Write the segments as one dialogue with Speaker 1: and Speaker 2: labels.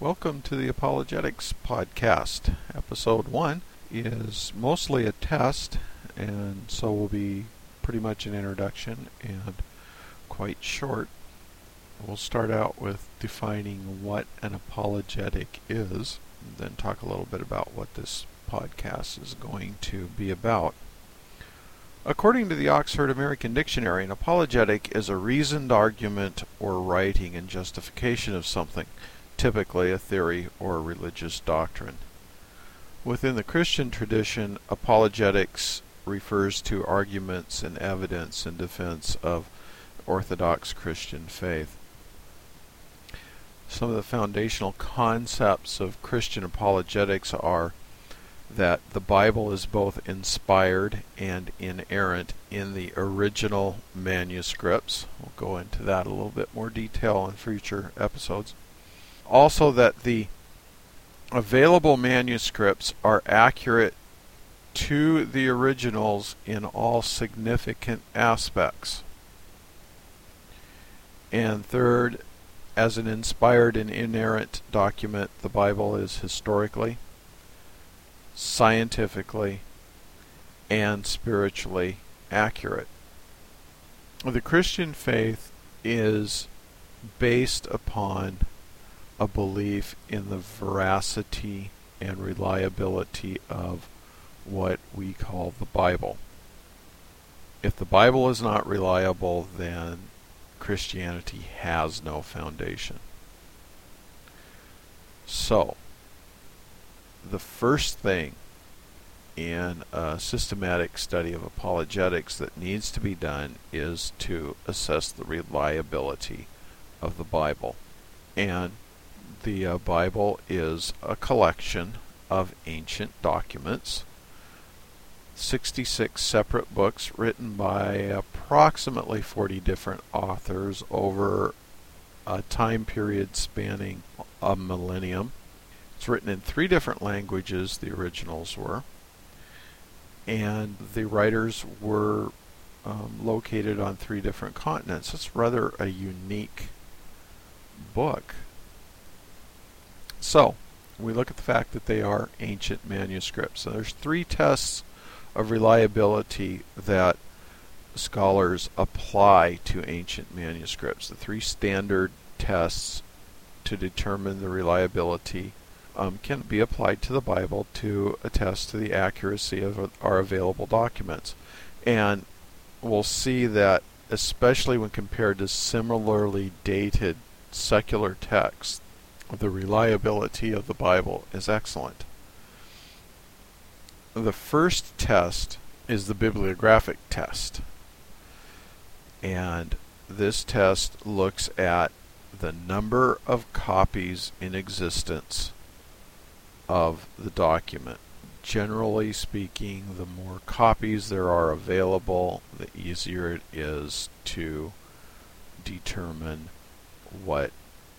Speaker 1: Welcome to the Apologetics Podcast. Episode 1 is mostly a test, and so will be pretty much an introduction and quite short. We'll start out with defining what an apologetic is, then talk a little bit about what this podcast is going to be about. According to the Oxford American Dictionary, an apologetic is a reasoned argument or writing in justification of something, typically a theory or a religious doctrine. Within the Christian tradition, apologetics refers to arguments and evidence in defense of Orthodox Christian faith. Some of the foundational concepts of Christian apologetics are that the Bible is both inspired and inerrant in the original manuscripts. We'll go into that a little bit more detail in future episodes. Also, that the available manuscripts are accurate to the originals in all significant aspects. And third, as an inspired and inerrant document, the Bible is historically scientifically and spiritually accurate. The Christian faith is based upon a belief in the veracity and reliability of what we call the Bible. If the Bible is not reliable, then Christianity has no foundation. So, the first thing in a systematic study of apologetics that needs to be done is to assess the reliability of the Bible. And the uh, Bible is a collection of ancient documents, 66 separate books written by approximately 40 different authors over a time period spanning a millennium. It's written in three different languages, the originals were, and the writers were um, located on three different continents. It's rather a unique book. So, we look at the fact that they are ancient manuscripts. So there's three tests of reliability that scholars apply to ancient manuscripts. The three standard tests to determine the reliability um, can be applied to the Bible to attest to the accuracy of our available documents. And we'll see that, especially when compared to similarly dated secular texts, the reliability of the Bible is excellent. The first test is the bibliographic test. And this test looks at the number of copies in existence of the document. Generally speaking, the more copies there are available, the easier it is to determine what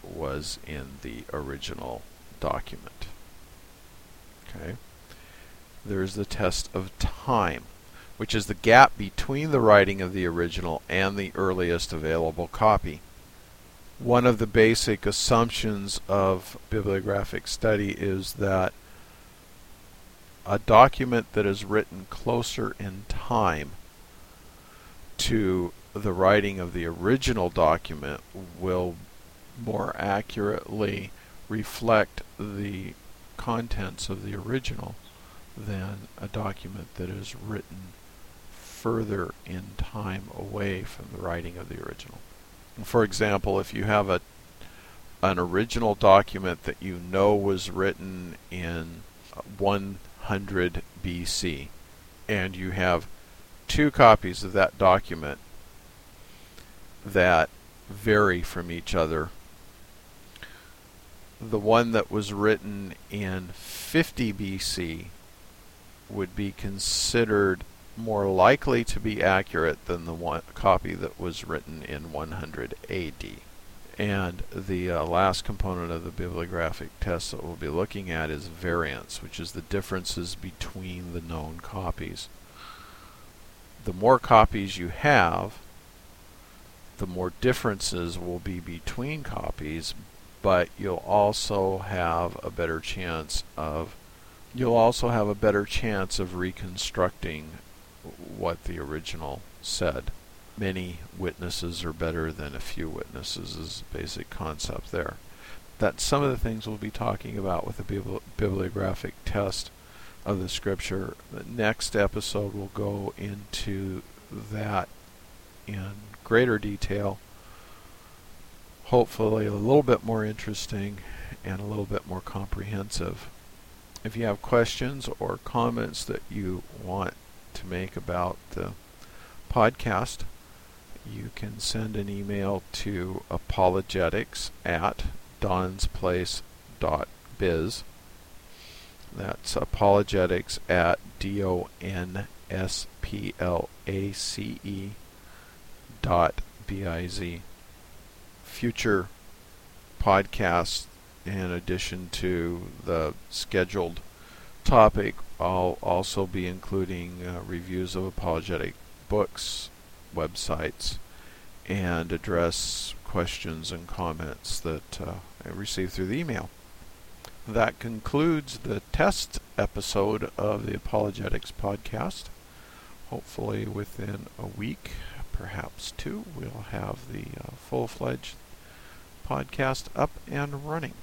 Speaker 1: was in the original document. Okay. There's the test of time, which is the gap between the writing of the original and the earliest available copy one of the basic assumptions of bibliographic study is that a document that is written closer in time to the writing of the original document will more accurately reflect the contents of the original than a document that is written further in time away from the writing of the original. For example, if you have a an original document that you know was written in 100 BC and you have two copies of that document that vary from each other the one that was written in 50 BC would be considered more likely to be accurate than the one copy that was written in 100 AD. And the uh, last component of the bibliographic test that we'll be looking at is variance, which is the differences between the known copies. The more copies you have, the more differences will be between copies, but you'll also have a better chance of you'll also have a better chance of reconstructing what the original said. Many witnesses are better than a few witnesses is the basic concept there. That's some of the things we'll be talking about with the bibliographic test of the scripture. The next episode will go into that in greater detail. Hopefully, a little bit more interesting and a little bit more comprehensive. If you have questions or comments that you want to make about the podcast, you can send an email to apologetics at donsplace.biz. That's apologetics at D O N S P L A C E dot B I Z. Future podcasts, in addition to the scheduled topic, I'll also be including uh, reviews of apologetic books, websites, and address questions and comments that uh, I received through the email. That concludes the test episode of the Apologetics Podcast. Hopefully, within a week, perhaps two, we'll have the uh, full fledged podcast up and running.